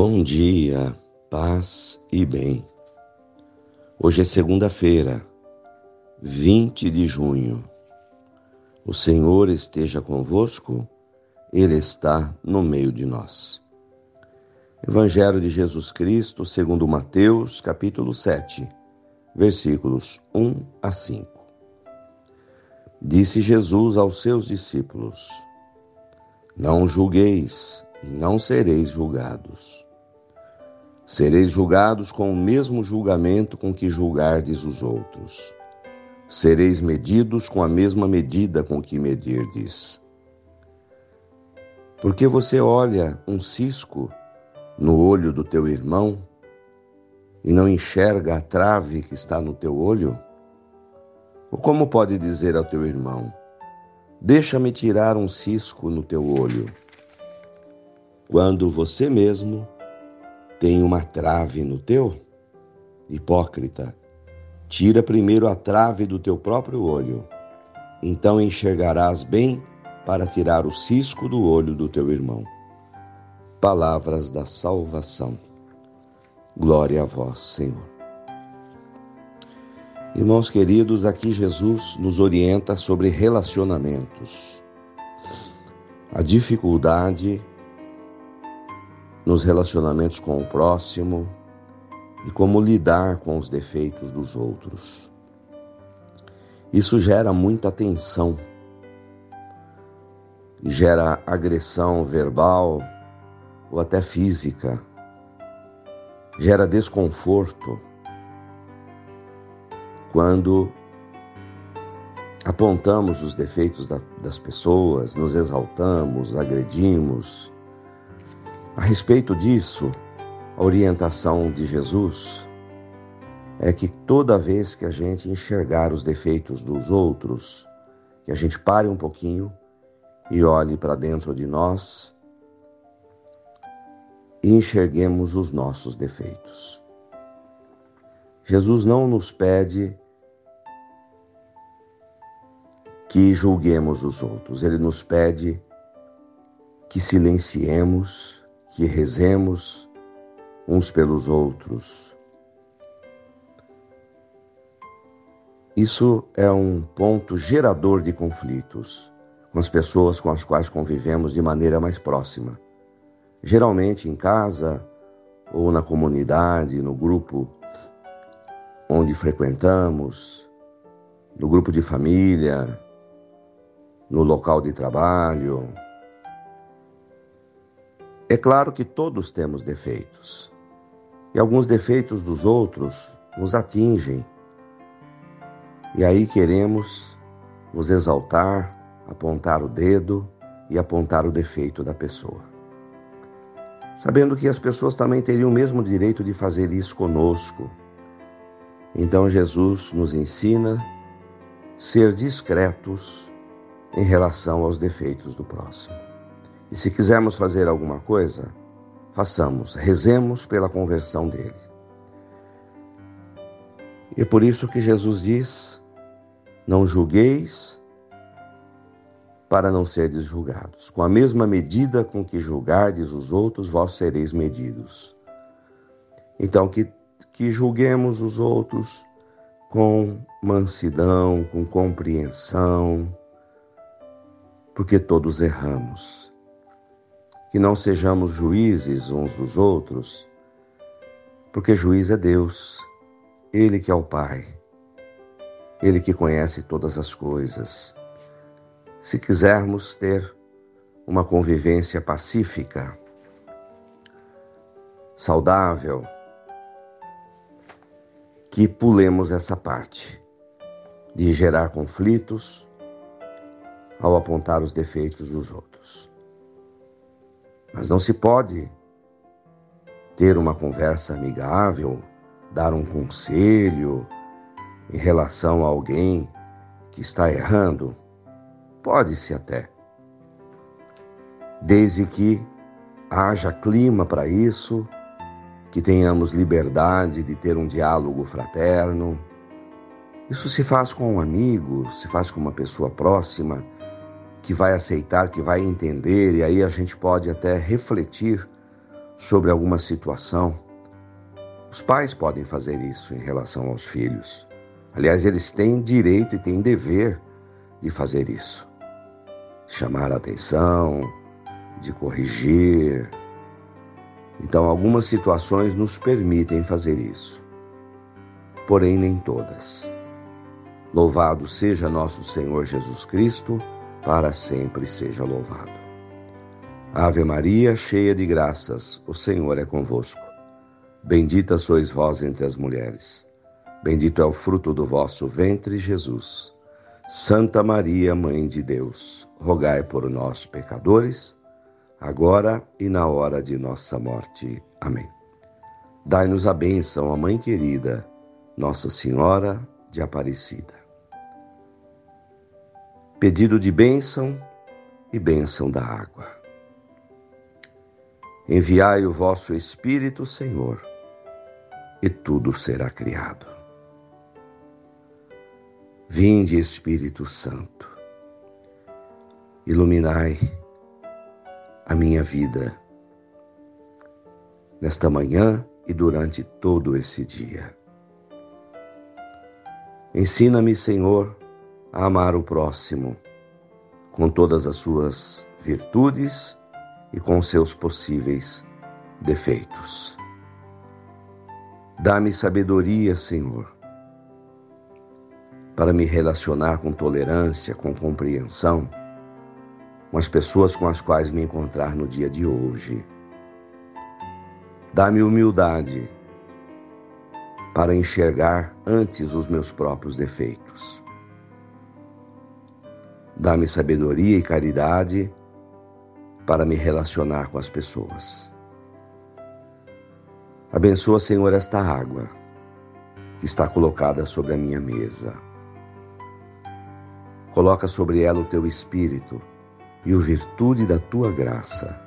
Bom dia, paz e bem. Hoje é segunda-feira, 20 de junho. O Senhor esteja convosco, Ele está no meio de nós. Evangelho de Jesus Cristo, segundo Mateus, capítulo 7, versículos 1 a 5. Disse Jesus aos seus discípulos: Não julgueis e não sereis julgados. Sereis julgados com o mesmo julgamento com que julgardes os outros. Sereis medidos com a mesma medida com que medirdes. Porque você olha um cisco no olho do teu irmão e não enxerga a trave que está no teu olho? Ou como pode dizer ao teu irmão: Deixa-me tirar um cisco no teu olho? quando você mesmo tem uma trave no teu? Hipócrita, tira primeiro a trave do teu próprio olho, então enxergarás bem para tirar o cisco do olho do teu irmão. Palavras da salvação. Glória a vós, Senhor. Irmãos queridos, aqui Jesus nos orienta sobre relacionamentos. A dificuldade nos relacionamentos com o próximo e como lidar com os defeitos dos outros. Isso gera muita tensão gera agressão verbal ou até física, gera desconforto quando apontamos os defeitos das pessoas, nos exaltamos, agredimos a respeito disso, a orientação de Jesus é que toda vez que a gente enxergar os defeitos dos outros, que a gente pare um pouquinho e olhe para dentro de nós e enxerguemos os nossos defeitos. Jesus não nos pede que julguemos os outros, ele nos pede que silenciemos que rezemos uns pelos outros. Isso é um ponto gerador de conflitos com as pessoas com as quais convivemos de maneira mais próxima. Geralmente em casa ou na comunidade, no grupo onde frequentamos, no grupo de família, no local de trabalho, é claro que todos temos defeitos, e alguns defeitos dos outros nos atingem, e aí queremos nos exaltar, apontar o dedo e apontar o defeito da pessoa. Sabendo que as pessoas também teriam o mesmo direito de fazer isso conosco. Então Jesus nos ensina ser discretos em relação aos defeitos do próximo. E se quisermos fazer alguma coisa, façamos, rezemos pela conversão dele. E é por isso que Jesus diz: Não julgueis para não serdes julgados. Com a mesma medida com que julgardes os outros, vós sereis medidos. Então, que, que julguemos os outros com mansidão, com compreensão, porque todos erramos que não sejamos juízes uns dos outros, porque juiz é Deus, Ele que é o Pai, Ele que conhece todas as coisas. Se quisermos ter uma convivência pacífica, saudável, que pulemos essa parte de gerar conflitos ao apontar os defeitos dos outros. Mas não se pode ter uma conversa amigável, dar um conselho em relação a alguém que está errando? Pode-se até. Desde que haja clima para isso, que tenhamos liberdade de ter um diálogo fraterno. Isso se faz com um amigo, se faz com uma pessoa próxima que vai aceitar, que vai entender, e aí a gente pode até refletir sobre alguma situação, os pais podem fazer isso em relação aos filhos. Aliás, eles têm direito e têm dever de fazer isso. Chamar a atenção, de corrigir. Então, algumas situações nos permitem fazer isso, porém, nem todas. Louvado seja nosso Senhor Jesus Cristo, para sempre seja louvado. Ave Maria, cheia de graças, o Senhor é convosco. Bendita sois vós entre as mulheres. Bendito é o fruto do vosso ventre, Jesus. Santa Maria, Mãe de Deus, rogai por nós, pecadores, agora e na hora de nossa morte. Amém. Dai-nos a bênção, a Mãe querida, Nossa Senhora de Aparecida. Pedido de bênção e bênção da água. Enviai o vosso Espírito, Senhor, e tudo será criado. Vinde, Espírito Santo, iluminai a minha vida nesta manhã e durante todo esse dia. Ensina-me, Senhor, a amar o próximo com todas as suas virtudes e com seus possíveis defeitos. Dá-me sabedoria, Senhor, para me relacionar com tolerância, com compreensão com as pessoas com as quais me encontrar no dia de hoje. Dá-me humildade para enxergar antes os meus próprios defeitos. Dá-me sabedoria e caridade para me relacionar com as pessoas. Abençoa, Senhor, esta água que está colocada sobre a minha mesa. Coloca sobre ela o teu espírito e o virtude da tua graça.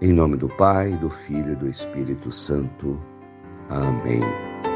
Em nome do Pai, do Filho e do Espírito Santo. Amém.